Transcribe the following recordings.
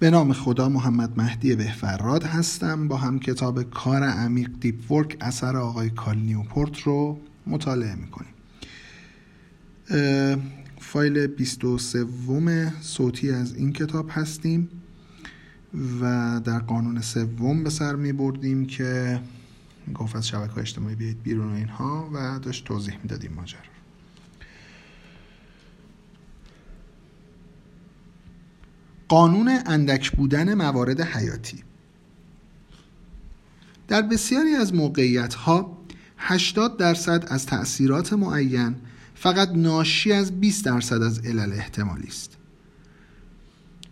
به نام خدا محمد مهدی بهفراد هستم. با هم کتاب کار عمیق Deep Work اثر آقای کال نیوپورت رو مطالعه می‌کنیم. فایل 23 صوتی از این کتاب هستیم و در قانون سوم به سر می بردیم که گفت از شبکه اجتماعی بیایید بیرون و اینها و داشت توضیح می‌دادیم ماجرا قانون اندک بودن موارد حیاتی در بسیاری از موقعیت ها 80 درصد از تأثیرات معین فقط ناشی از 20 درصد از علل احتمالی است.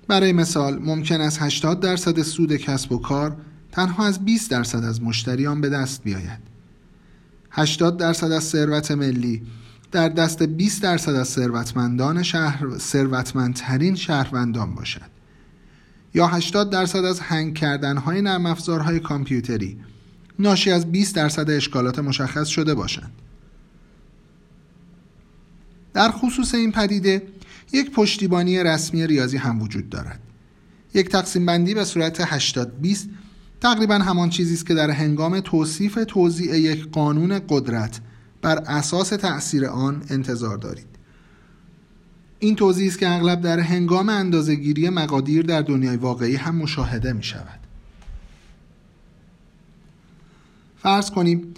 برای مثال ممکن است 80 درصد سود کسب و کار تنها از 20 درصد از مشتریان به دست بیاید. 80 درصد از ثروت ملی در دست 20 درصد از ثروتمندان شهر ثروتمندترین شهروندان باشد. یا 80 درصد از هنگ کردن های نرم افزارهای کامپیوتری ناشی از 20 درصد اشکالات مشخص شده باشند در خصوص این پدیده یک پشتیبانی رسمی ریاضی هم وجود دارد. یک تقسیم بندی به صورت 80 20 تقریبا همان چیزی است که در هنگام توصیف توزیع یک قانون قدرت بر اساس تأثیر آن انتظار دارید. این توضیح است که اغلب در هنگام اندازهگیری مقادیر در دنیای واقعی هم مشاهده می شود فرض کنیم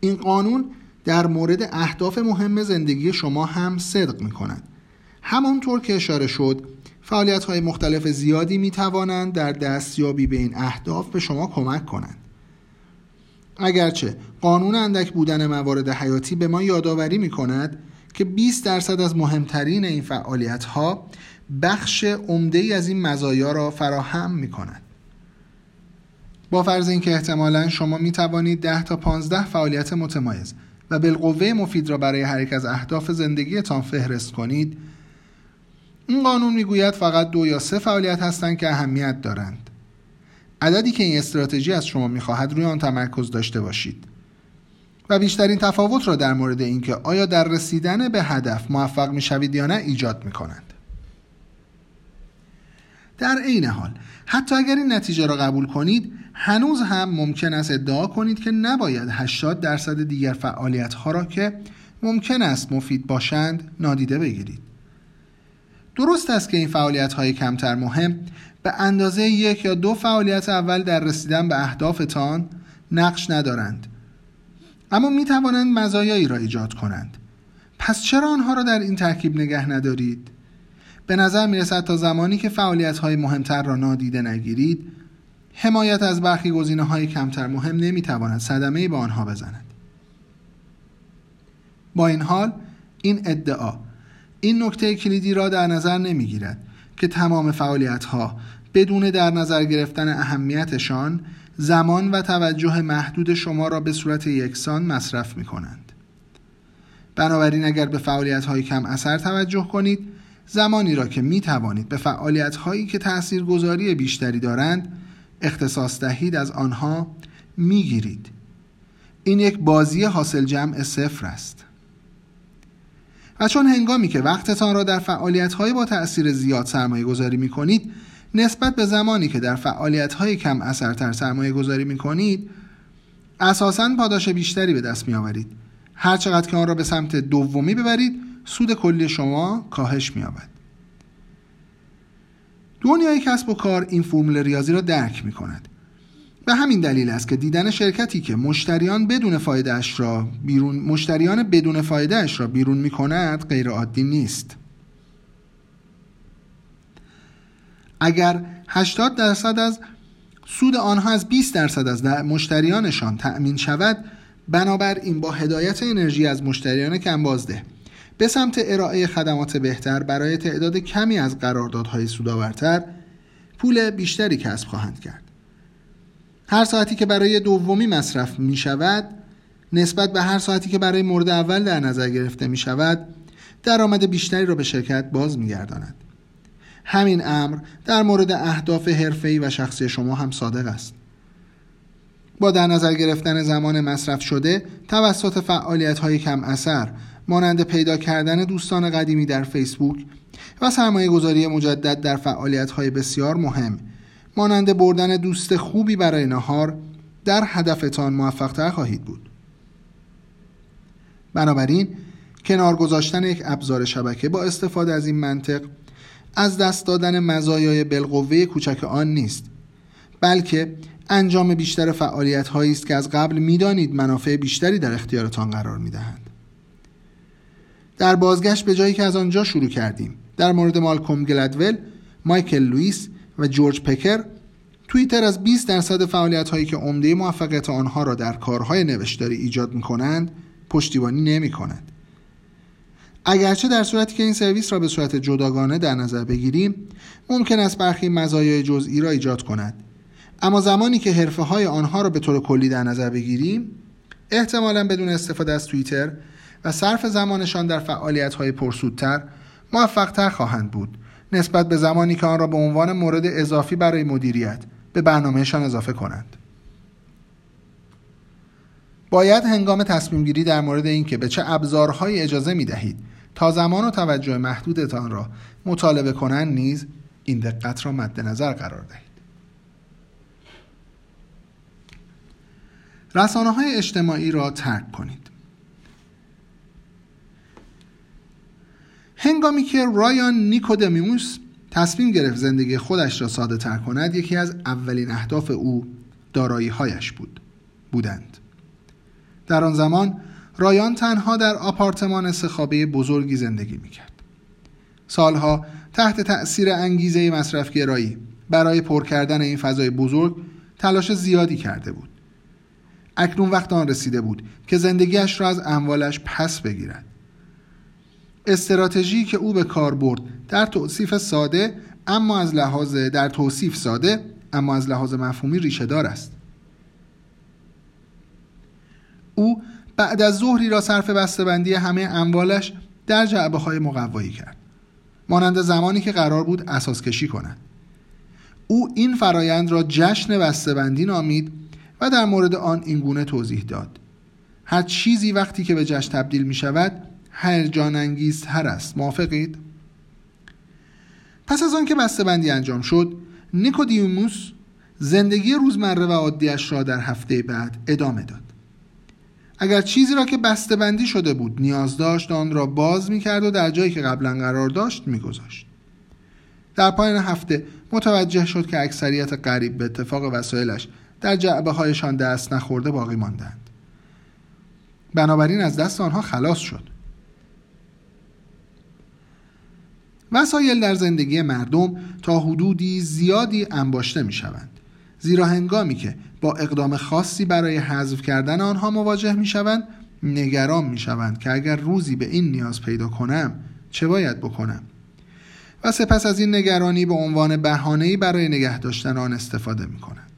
این قانون در مورد اهداف مهم زندگی شما هم صدق می کند همانطور که اشاره شد فعالیت های مختلف زیادی می توانند در دستیابی به این اهداف به شما کمک کنند. اگرچه قانون اندک بودن موارد حیاتی به ما یادآوری می کند که 20 درصد از مهمترین این فعالیت ها بخش عمده ای از این مزایا را فراهم می کند. با فرض اینکه احتمالا شما می توانید 10 تا 15 فعالیت متمایز و بالقوه مفید را برای هر یک از اهداف زندگیتان فهرست کنید این قانون می‌گوید فقط دو یا سه فعالیت هستند که اهمیت دارند عددی که این استراتژی از شما می‌خواهد روی آن تمرکز داشته باشید و بیشترین تفاوت را در مورد اینکه آیا در رسیدن به هدف موفق می‌شوید یا نه ایجاد می کنند. در عین حال حتی اگر این نتیجه را قبول کنید هنوز هم ممکن است ادعا کنید که نباید 80 درصد دیگر فعالیت ها را که ممکن است مفید باشند نادیده بگیرید درست است که این فعالیت های کمتر مهم به اندازه یک یا دو فعالیت اول در رسیدن به اهدافتان نقش ندارند. اما می توانند مزایایی را ایجاد کنند. پس چرا آنها را در این ترکیب نگه ندارید؟ به نظر می رسد تا زمانی که فعالیت های مهمتر را نادیده نگیرید حمایت از برخی گزینه های کمتر مهم نمی تواند صدمه به آنها بزند. با این حال این ادعا این نکته کلیدی را در نظر نمی گیرد که تمام فعالیت ها بدون در نظر گرفتن اهمیتشان زمان و توجه محدود شما را به صورت یکسان مصرف می کنند. بنابراین اگر به فعالیت های کم اثر توجه کنید زمانی را که می توانید به فعالیت هایی که تأثیر گذاری بیشتری دارند اختصاص دهید از آنها می گیرید. این یک بازی حاصل جمع صفر است. و چون هنگامی که وقتتان را در فعالیت های با تأثیر زیاد سرمایه گذاری می کنید نسبت به زمانی که در فعالیت های کم اثرتر سرمایه گذاری می کنید اساسا پاداش بیشتری به دست می آورید هر چقدر که آن را به سمت دومی ببرید سود کلی شما کاهش می آورد دنیای کسب و کار این فرمول ریاضی را درک می کند به همین دلیل است که دیدن شرکتی که مشتریان بدون فایده را بیرون مشتریان بدون فایده را بیرون می کند غیر عادی نیست. اگر 80 درصد از سود آنها از 20 درصد از مشتریانشان تأمین شود بنابراین با هدایت انرژی از مشتریان کم بازده به سمت ارائه خدمات بهتر برای تعداد کمی از قراردادهای سودآورتر پول بیشتری کسب خواهند کرد هر ساعتی که برای دومی مصرف می شود نسبت به هر ساعتی که برای مورد اول در نظر گرفته می شود درآمد بیشتری را به شرکت باز می گرداند. همین امر در مورد اهداف حرفه‌ای و شخصی شما هم صادق است. با در نظر گرفتن زمان مصرف شده توسط فعالیت های کم اثر مانند پیدا کردن دوستان قدیمی در فیسبوک و سرمایه گذاری مجدد در فعالیت های بسیار مهم مانند بردن دوست خوبی برای نهار در هدفتان موفقتر خواهید بود بنابراین کنار گذاشتن یک ابزار شبکه با استفاده از این منطق از دست دادن مزایای بالقوه کوچک آن نیست بلکه انجام بیشتر فعالیت هایی است که از قبل می‌دانید منافع بیشتری در اختیارتان قرار می‌دهند در بازگشت به جایی که از آنجا شروع کردیم در مورد مالکوم گلدول مایکل لوئیس و جورج پکر توییتر از 20 درصد فعالیت هایی که عمده موفقیت آنها را در کارهای نوشتاری ایجاد می کنند پشتیبانی نمی کند. اگرچه در صورتی که این سرویس را به صورت جداگانه در نظر بگیریم ممکن است برخی مزایای جزئی را ایجاد کند. اما زمانی که حرفه های آنها را به طور کلی در نظر بگیریم احتمالا بدون استفاده از توییتر و صرف زمانشان در فعالیت های پرسودتر موفقتر خواهند بود نسبت به زمانی که آن را به عنوان مورد اضافی برای مدیریت به برنامهشان اضافه کنند. باید هنگام تصمیم گیری در مورد اینکه به چه ابزارهایی اجازه می دهید تا زمان و توجه محدودتان را مطالبه کنند نیز این دقت را مد نظر قرار دهید. رسانه های اجتماعی را ترک کنید. هنگامی که رایان نیکودمیموس تصمیم گرفت زندگی خودش را ساده تر کند یکی از اولین اهداف او دارایی هایش بود بودند. در آن زمان رایان تنها در آپارتمان سخابه بزرگی زندگی می‌کرد. سالها تحت تأثیر انگیزه مصرفگرایی برای پر کردن این فضای بزرگ تلاش زیادی کرده بود. اکنون وقت آن رسیده بود که زندگیش را از اموالش پس بگیرد. استراتژی که او به کار برد در توصیف ساده اما از لحاظ در توصیف ساده اما از لحاظ مفهومی ریشه دار است. او بعد از ظهری را صرف بسته‌بندی همه اموالش در جعبه های مقوایی کرد. مانند زمانی که قرار بود اساس کشی کند. او این فرایند را جشن بسته‌بندی نامید و در مورد آن اینگونه توضیح داد. هر چیزی وقتی که به جشن تبدیل می شود هر هر است. موافقید؟ پس از آن که بندی انجام شد نیکودیموس زندگی روزمره و عادیش را در هفته بعد ادامه داد. اگر چیزی را که بسته بندی شده بود نیاز داشت آن را باز می کرد و در جایی که قبلا قرار داشت می گذاشت. در پایان هفته متوجه شد که اکثریت قریب به اتفاق وسایلش در جعبه هایشان دست نخورده باقی ماندند. بنابراین از دست آنها خلاص شد. وسایل در زندگی مردم تا حدودی زیادی انباشته می شوند زیرا هنگامی که با اقدام خاصی برای حذف کردن آنها مواجه می شوند نگران می شوند که اگر روزی به این نیاز پیدا کنم چه باید بکنم؟ و سپس از این نگرانی به عنوان بهانه‌ای برای نگه داشتن آن استفاده می کنند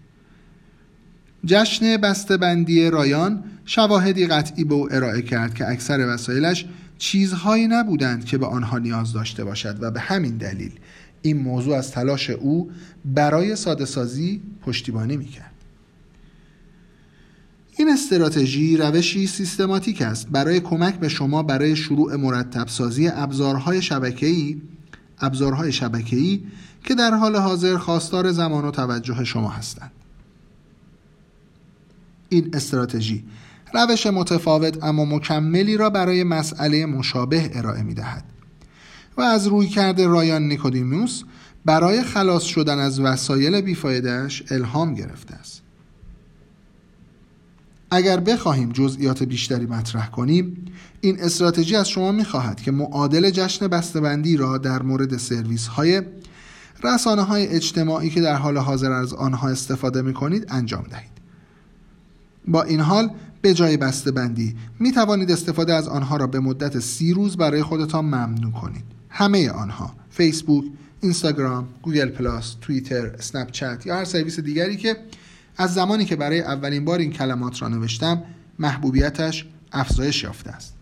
جشن بندی رایان شواهدی قطعی به او ارائه کرد که اکثر وسایلش چیزهایی نبودند که به آنها نیاز داشته باشد و به همین دلیل این موضوع از تلاش او برای ساده سازی پشتیبانی می‌کرد. این استراتژی روشی سیستماتیک است. برای کمک به شما برای شروع مرتب سازی ابزارهای شبکه‌ای ابزارهای شبکه‌ای که در حال حاضر خواستار زمان و توجه شما هستند. این استراتژی روش متفاوت اما مکملی را برای مسئله مشابه ارائه می دهد و از روی کرده رایان نیکودیموس برای خلاص شدن از وسایل بیفایدهش الهام گرفته است. اگر بخواهیم جزئیات بیشتری مطرح کنیم این استراتژی از شما می خواهد که معادل جشن بسته‌بندی را در مورد سرویس های رسانه های اجتماعی که در حال حاضر از آنها استفاده می کنید انجام دهید. با این حال به جای بسته بندی می توانید استفاده از آنها را به مدت سی روز برای خودتان ممنوع کنید. همه آنها فیسبوک، اینستاگرام، گوگل پلاس، توییتر، اسنپ چت یا هر سرویس دیگری که از زمانی که برای اولین بار این کلمات را نوشتم محبوبیتش افزایش یافته است.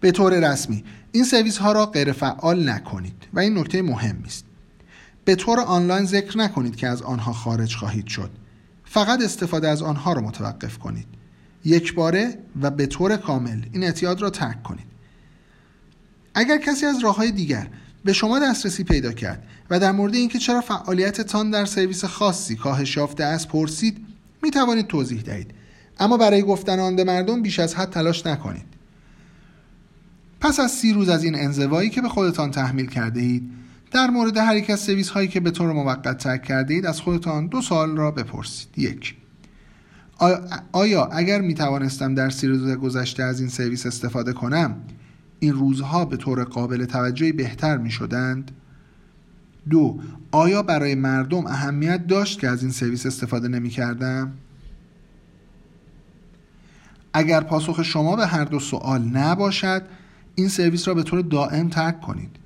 به طور رسمی این سرویس ها را غیر فعال نکنید و این نکته مهمی است به طور آنلاین ذکر نکنید که از آنها خارج خواهید شد. فقط استفاده از آنها را متوقف کنید. یک باره و به طور کامل این اعتیاد را ترک کنید. اگر کسی از راه های دیگر به شما دسترسی پیدا کرد و در مورد اینکه چرا فعالیتتان در سرویس خاصی کاهش یافته است پرسید می توانید توضیح دهید. اما برای گفتن آن به مردم بیش از حد تلاش نکنید. پس از سی روز از این انزوایی که به خودتان تحمیل کرده اید در مورد هر یک از سرویس هایی که به طور موقت ترک کرده اید از خودتان دو سال را بپرسید یک آیا اگر می توانستم در سی روز گذشته از این سرویس استفاده کنم این روزها به طور قابل توجهی بهتر می شدند؟ دو آیا برای مردم اهمیت داشت که از این سرویس استفاده نمی کردم؟ اگر پاسخ شما به هر دو سوال نباشد این سرویس را به طور دائم ترک کنید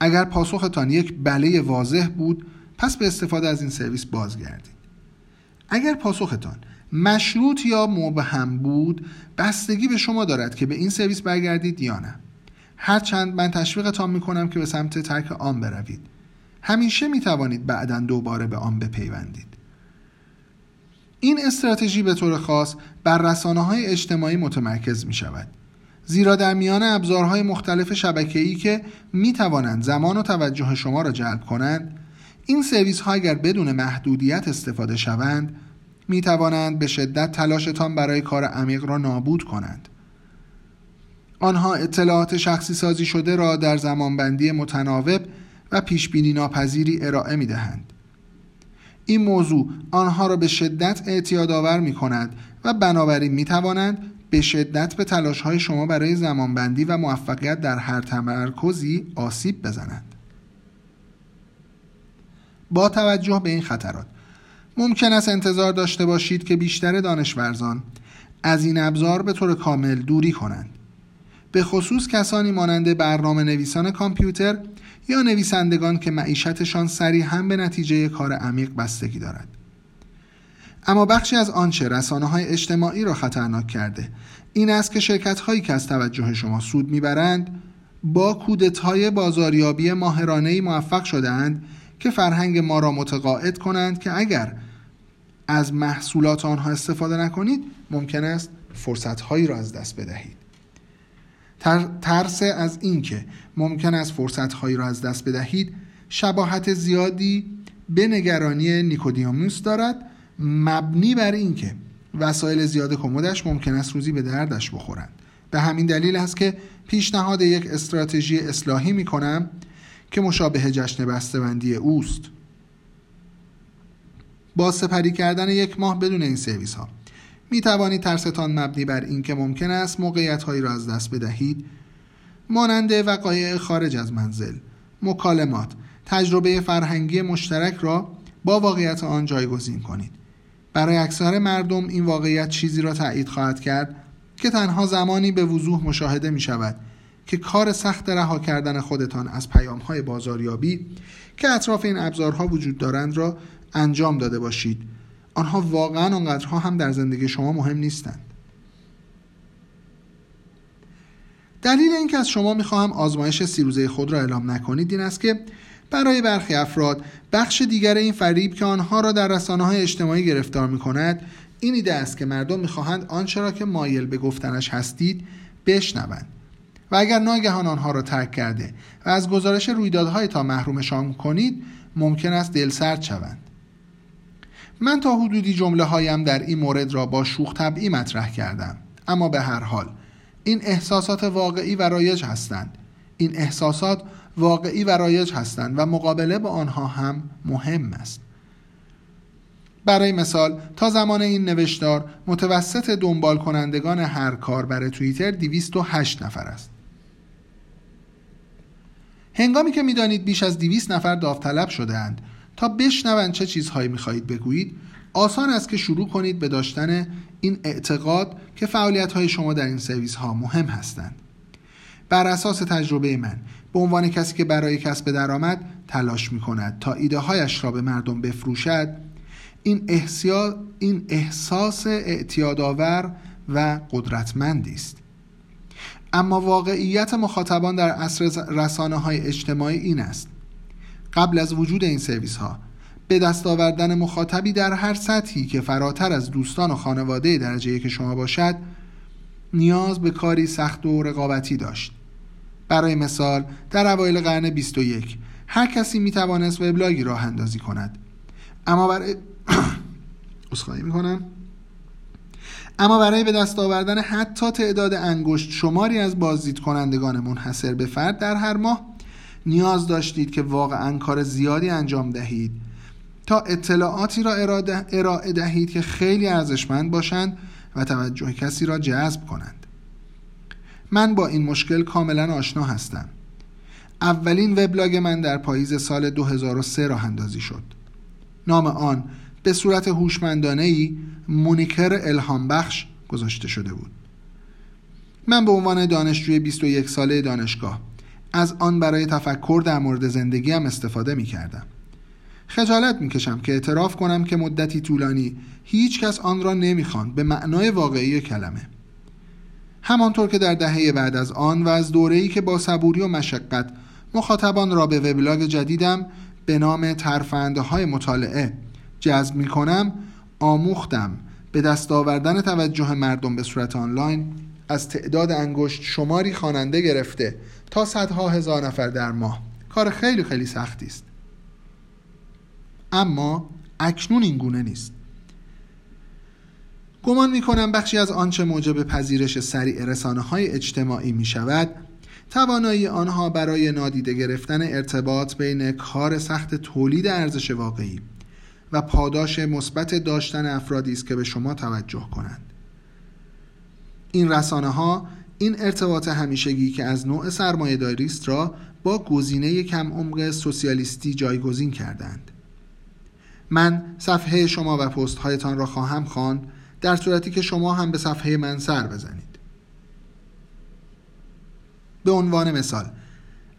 اگر پاسختان یک بله واضح بود پس به استفاده از این سرویس بازگردید. اگر پاسختان مشروط یا مبهم بود بستگی به شما دارد که به این سرویس برگردید یا نه. هرچند من تشویقتان می‌کنم که به سمت ترک آن بروید. همیشه می توانید بعدا دوباره به آن بپیوندید. این استراتژی به طور خاص بر رسانه های اجتماعی متمرکز می شود زیرا در میان ابزارهای مختلف شبکه‌ای که می توانند زمان و توجه شما را جلب کنند این سرویس ها اگر بدون محدودیت استفاده شوند می توانند به شدت تلاشتان برای کار عمیق را نابود کنند آنها اطلاعات شخصی سازی شده را در زمانبندی متناوب و پیشبینی ناپذیری ارائه می دهند. این موضوع آنها را به شدت اعتیاد آور می کند و بنابراین می توانند به شدت به تلاش های شما برای زمانبندی و موفقیت در هر تمرکزی آسیب بزنند. با توجه به این خطرات ممکن است انتظار داشته باشید که بیشتر دانشورزان از این ابزار به طور کامل دوری کنند به خصوص کسانی مانند برنامه نویسان کامپیوتر یا نویسندگان که معیشتشان صریحا به نتیجه کار عمیق بستگی دارد اما بخشی از آنچه رسانه های اجتماعی را خطرناک کرده این است که شرکت هایی که از توجه شما سود می‌برند با کودت های بازاریابی ماهرانه موفق شدهاند که فرهنگ ما را متقاعد کنند که اگر از محصولات آنها استفاده نکنید ممکن است فرصت هایی را از دست بدهید. ترس از اینکه ممکن است فرصت هایی را از دست بدهید شباهت زیادی به نگرانی نیکودیاموس دارد مبنی بر اینکه وسایل زیاد کمدش ممکن است روزی به دردش بخورند. به همین دلیل است که پیشنهاد یک استراتژی اصلاحی می کنم که مشابه جشن بسته‌بندی اوست. با سپری کردن یک ماه بدون این سرویس ها می توانید ترستان مبنی بر اینکه ممکن است موقعیت هایی را از دست بدهید مانند وقایع خارج از منزل مکالمات تجربه فرهنگی مشترک را با واقعیت آن جایگزین کنید. برای اکثر مردم این واقعیت چیزی را تایید خواهد کرد که تنها زمانی به وضوح مشاهده می شود که کار سخت رها کردن خودتان از پیام های بازاریابی که اطراف این ابزارها وجود دارند را انجام داده باشید. آنها واقعا آنقدرها هم در زندگی شما مهم نیستند. دلیل اینکه از شما می‌خواهم آزمایش سیروزه خود را اعلام نکنید این است که برای برخی افراد بخش دیگر این فریب که آنها را در رسانه های اجتماعی گرفتار می کند این ایده است که مردم می‌خواهند آنچه را که مایل به گفتنش هستید بشنوند. و اگر ناگهان آنها را ترک کرده و از گزارش رویدادهای تا محرومشان کنید ممکن است دلسرد شوند. من تا حدودی جمله هایم در این مورد را با شوخ طبعی مطرح کردم. اما به هر حال این احساسات واقعی و رایج هستند. این احساسات واقعی و رایج هستند و مقابله با آنها هم مهم است. برای مثال تا زمان این نوشتار متوسط دنبال کنندگان هر کار برای توییتر 208 نفر است. هنگامی که می‌دانید بیش از 200 نفر داوطلب شده اند تا بشنوند چه چیزهایی می‌خواهید بگویید آسان است که شروع کنید به داشتن این اعتقاد که فعالیت های شما در این سرویس ها مهم هستند. بر اساس تجربه من به عنوان کسی که برای کسب درآمد تلاش می کند تا ایده هایش را به مردم بفروشد این, این احساس اعتیادآور و قدرتمندی است. اما واقعیت مخاطبان در عصر رسانه های اجتماعی این است. قبل از وجود این سرویس ها به دست آوردن مخاطبی در هر سطحی که فراتر از دوستان و خانواده درجه که شما باشد نیاز به کاری سخت و رقابتی داشت. برای مثال در اوایل قرن 21 هر کسی می توانست وبلاگی راه اندازی کند. اما برای اسخای می‌کنم. اما برای به دست آوردن حتی تعداد انگشت شماری از بازدید کنندگان منحصر به فرد در هر ماه نیاز داشتید که واقعا کار زیادی انجام دهید. تا اطلاعاتی را ارائه دهید که خیلی ارزشمند باشند و توجه کسی را جذب کنند. من با این مشکل کاملا آشنا هستم. اولین وبلاگ من در پاییز سال 2003 راه اندازی شد. نام آن به صورت هوشمندانه ای مونیکر الهام بخش گذاشته شده بود. من به عنوان دانشجوی 21 ساله دانشگاه از آن برای تفکر در مورد زندگیم استفاده می کردم خجالت می کشم که اعتراف کنم که مدتی طولانی هیچ کس آن را نمی‌خوان به معنای واقعی کلمه. همانطور که در دهه بعد از آن و از دوره‌ای که با صبوری و مشقت مخاطبان را به وبلاگ جدیدم به نام ترفنده های مطالعه جذب می کنم آموختم. به دست آوردن توجه مردم به صورت آنلاین از تعداد انگشت شماری خواننده گرفته تا صدها هزار نفر در ماه. کار خیلی خیلی سختی است. اما اکنون این گونه نیست. گمان می کنم بخشی از آنچه موجب پذیرش سریع رسانه های اجتماعی می شود توانایی آنها برای نادیده گرفتن ارتباط بین کار سخت تولید ارزش واقعی و پاداش مثبت داشتن افرادی است که به شما توجه کنند. این رسانه ها این ارتباط همیشگی که از نوع سرمایه است را با گزینه کم عمق سوسیالیستی جایگزین کردند. من صفحه شما و پست هایتان را خواهم خواند در صورتی که شما هم به صفحه من سر بزنید. به عنوان مثال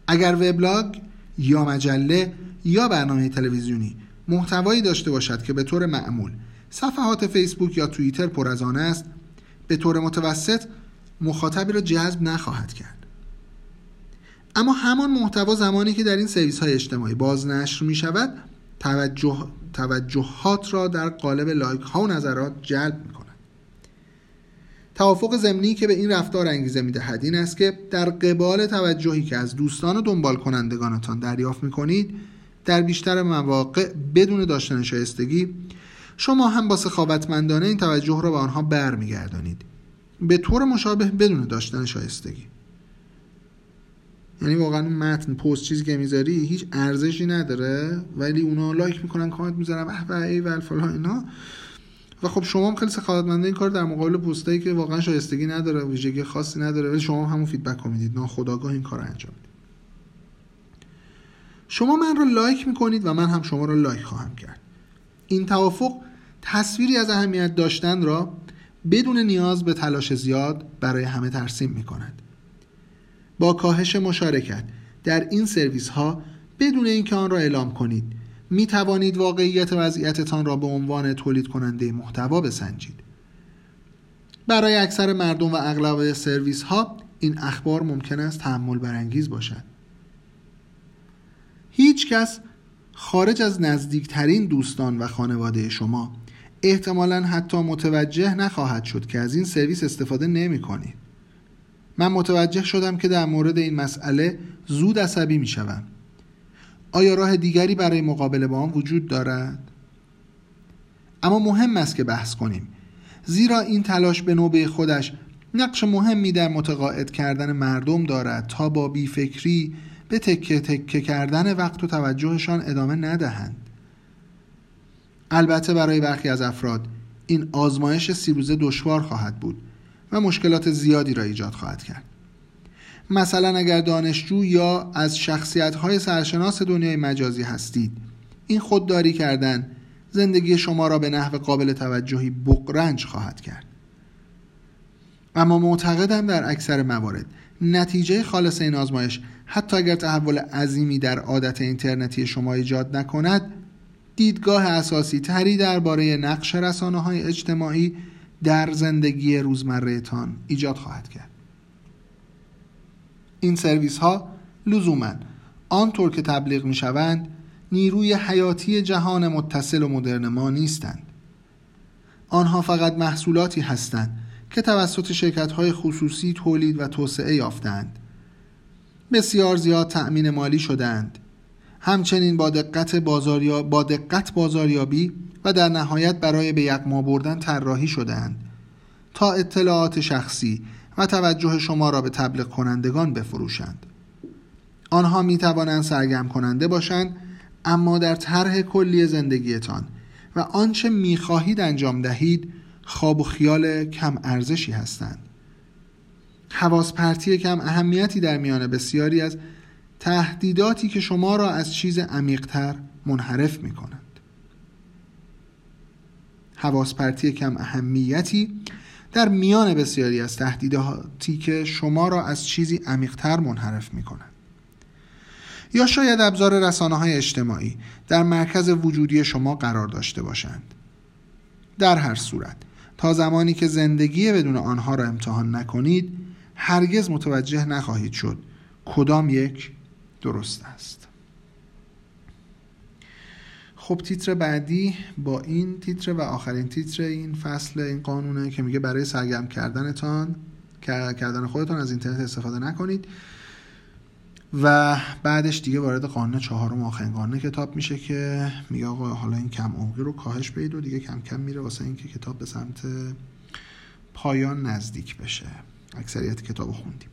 اگر وبلاگ یا مجله یا برنامه تلویزیونی محتوایی داشته باشد که به طور معمول صفحات فیسبوک یا توییتر پر از آن است به طور متوسط مخاطبی را جذب نخواهد کرد. اما همان محتوا زمانی که در این سرویس های اجتماعی بازنشر می شود توجه توجهات را در قالب لایک ها و نظرات جلب می کند توافق ضمنی که به این رفتار انگیزه می دهد این است که در قبال توجهی که از دوستان و دنبال کنندگانتان دریافت می کنید در بیشتر مواقع بدون داشتن شایستگی شما هم با سخاوتمندانه این توجه را به آنها برمیگردانید. به طور مشابه بدون داشتن شایستگی. یعنی واقعا اون متن پست چیزی که می‌ذاری هیچ ارزشی نداره ولی اونا لایک می‌کنن کامنت می‌ذارن به و ای و فلان اینا. و خب شما هم خیلی سخاوتمندانه این کار در مقابل پستایی که واقعا شایستگی نداره ویژگی خاصی نداره ولی شما هم همون فیدبک رو می‌دید. ناخودآگاه این کار انجام می‌دید. شما من رو لایک می‌کنید و من هم شما رو لایک خواهم کرد. این توافق تصویری از اهمیت داشتن را بدون نیاز به تلاش زیاد برای همه ترسیم می کند. با کاهش مشارکت در این سرویس ها بدون اینکه آن را اعلام کنید می توانید واقعیت وضعیتتان را به عنوان تولید کننده محتوا بسنجید. برای اکثر مردم و اغلب سرویس ها این اخبار ممکن است تحمل برانگیز باشد. هیچ کس خارج از نزدیکترین دوستان و خانواده شما احتمالا حتی متوجه نخواهد شد که از این سرویس استفاده نمی کنید. من متوجه شدم که در مورد این مسئله زود عصبی می شوم. آیا راه دیگری برای مقابله با آن وجود دارد؟ اما مهم است که بحث کنیم زیرا این تلاش به نوبه خودش نقش مهمی در متقاعد کردن مردم دارد تا با بیفکری به تکه تکه کردن وقت و توجهشان ادامه ندهند البته برای برخی از افراد این آزمایش سی روزه دشوار خواهد بود و مشکلات زیادی را ایجاد خواهد کرد. مثلا اگر دانشجو یا از شخصیت های سرشناس دنیای مجازی هستید این خودداری کردن زندگی شما را به نحو قابل توجهی بقرنج خواهد کرد. اما معتقدم در اکثر موارد نتیجه خالص این آزمایش حتی اگر تحول عظیمی در عادت اینترنتی شما ایجاد نکند دیدگاه اساسی تری درباره نقش رسانه های اجتماعی در زندگی روزمره تان ایجاد خواهد کرد. این سرویس ها لزوما آنطور که تبلیغ می شوند نیروی حیاتی جهان متصل و مدرن ما نیستند. آنها فقط محصولاتی هستند که توسط شرکت های خصوصی تولید و توسعه یافتند. بسیار زیاد تأمین مالی شدند همچنین با دقت, بازاریا... با دقت بازاریابی و در نهایت برای به یقما بردن طراحی شدند تا اطلاعات شخصی و توجه شما را به تبلیغ کنندگان بفروشند. آنها می توانند سرگرم کننده باشند اما در طرح کلی زندگیتان و آنچه می خواهید انجام دهید خواب و خیال کم ارزشی هستند. حواس پرتی کم اهمیتی در میان بسیاری از تهدیداتی که شما را از چیز عمیقتر منحرف می کنند حواس پرتی کم اهمیتی در میان بسیاری از تهدیداتی که شما را از چیزی عمیقتر منحرف می کنند یا شاید ابزار رسانه های اجتماعی در مرکز وجودی شما قرار داشته باشند. در هر صورت تا زمانی که زندگی بدون آنها را امتحان نکنید هرگز متوجه نخواهید شد کدام یک درست است. خب تیتر بعدی با این تیتر و آخرین تیتر این فصل این قانونه که میگه برای سرگرم کردنتان کردن خودتان از اینترنت استفاده نکنید و بعدش دیگه وارد قانون چهارم آخرین قانون کتاب میشه که میگه آقا حالا این کم عمقی رو کاهش بدید و دیگه کم کم میره واسه اینکه کتاب به سمت پایان نزدیک بشه. اکثریت کتاب خوندیم.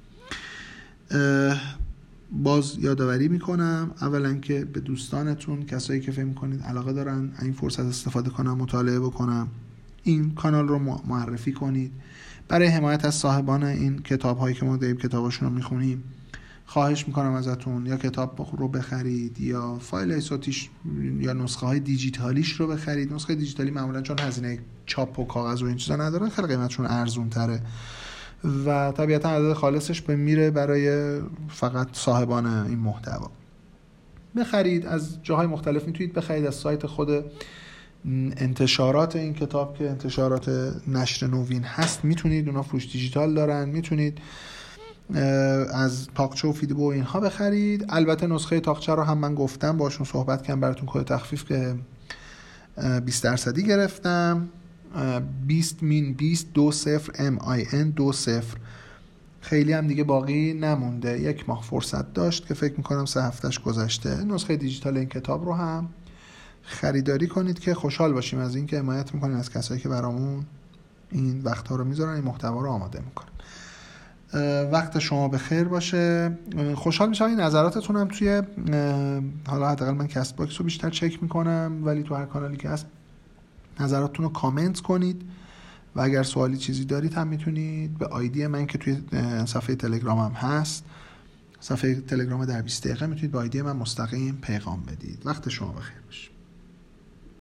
باز یادآوری می‌کنم اولا که به دوستانتون کسایی که فکر می‌کنید علاقه دارن این فرصت استفاده کنم مطالعه بکنم این کانال رو معرفی کنید. برای حمایت از صاحبان این کتاب هایی که ما داریم کتاباشون رو می‌خونیم خواهش می‌کنم ازتون یا کتاب رو بخرید یا فایل صوتیش یا نسخه های دیجیتالیش رو بخرید. نسخه دیجیتالی معمولا چون هزینه چاپ و کاغذ و این چیزا ندارن خیلی قیمتشون ارزون تره و طبیعتا عدد خالصش به میره برای فقط صاحبان این محتوا. بخرید از جاهای مختلف می‌تونید بخرید. از سایت خود انتشارات این کتاب که انتشارات نشر نوین هست می‌تونید. اونا فروش دیجیتال دارن می‌تونید از تاقچه و فیدبو و اینها بخرید. البته نسخه تاقچه رو هم من گفتم باشون صحبت کردم براتون کد تخفیف که 20 درصدی گرفتم. 20 مین 20 دو صفر ام آی ان دو صفر. خیلی هم دیگه باقی نمونده. یک ماه فرصت داشت که فکر می‌کنم سه هفتهش گذشته. نسخه دیجیتال این کتاب رو هم خریداری کنید که خوشحال باشیم از اینکه حمایت می‌کنیم از کسایی که برامون این وقتها رو می‌ذارن این محتوا رو آماده می‌کنن. وقت شما به خیر باشه. خوشحال میشم. این نظراتتون هم توی حالا حداقل من کست باکس رو بیشتر چک می‌کنم ولی تو هر کانالی که هست نظراتتون رو کامنت کنید و اگر سوالی چیزی دارید هم می‌تونید به آیدی من که توی صفحه تلگرامم هست. صفحه تلگرام در 20 دقیقه می‌تونید به آیدی من مستقیم پیغام بدید. وقت شما بخیر باشه.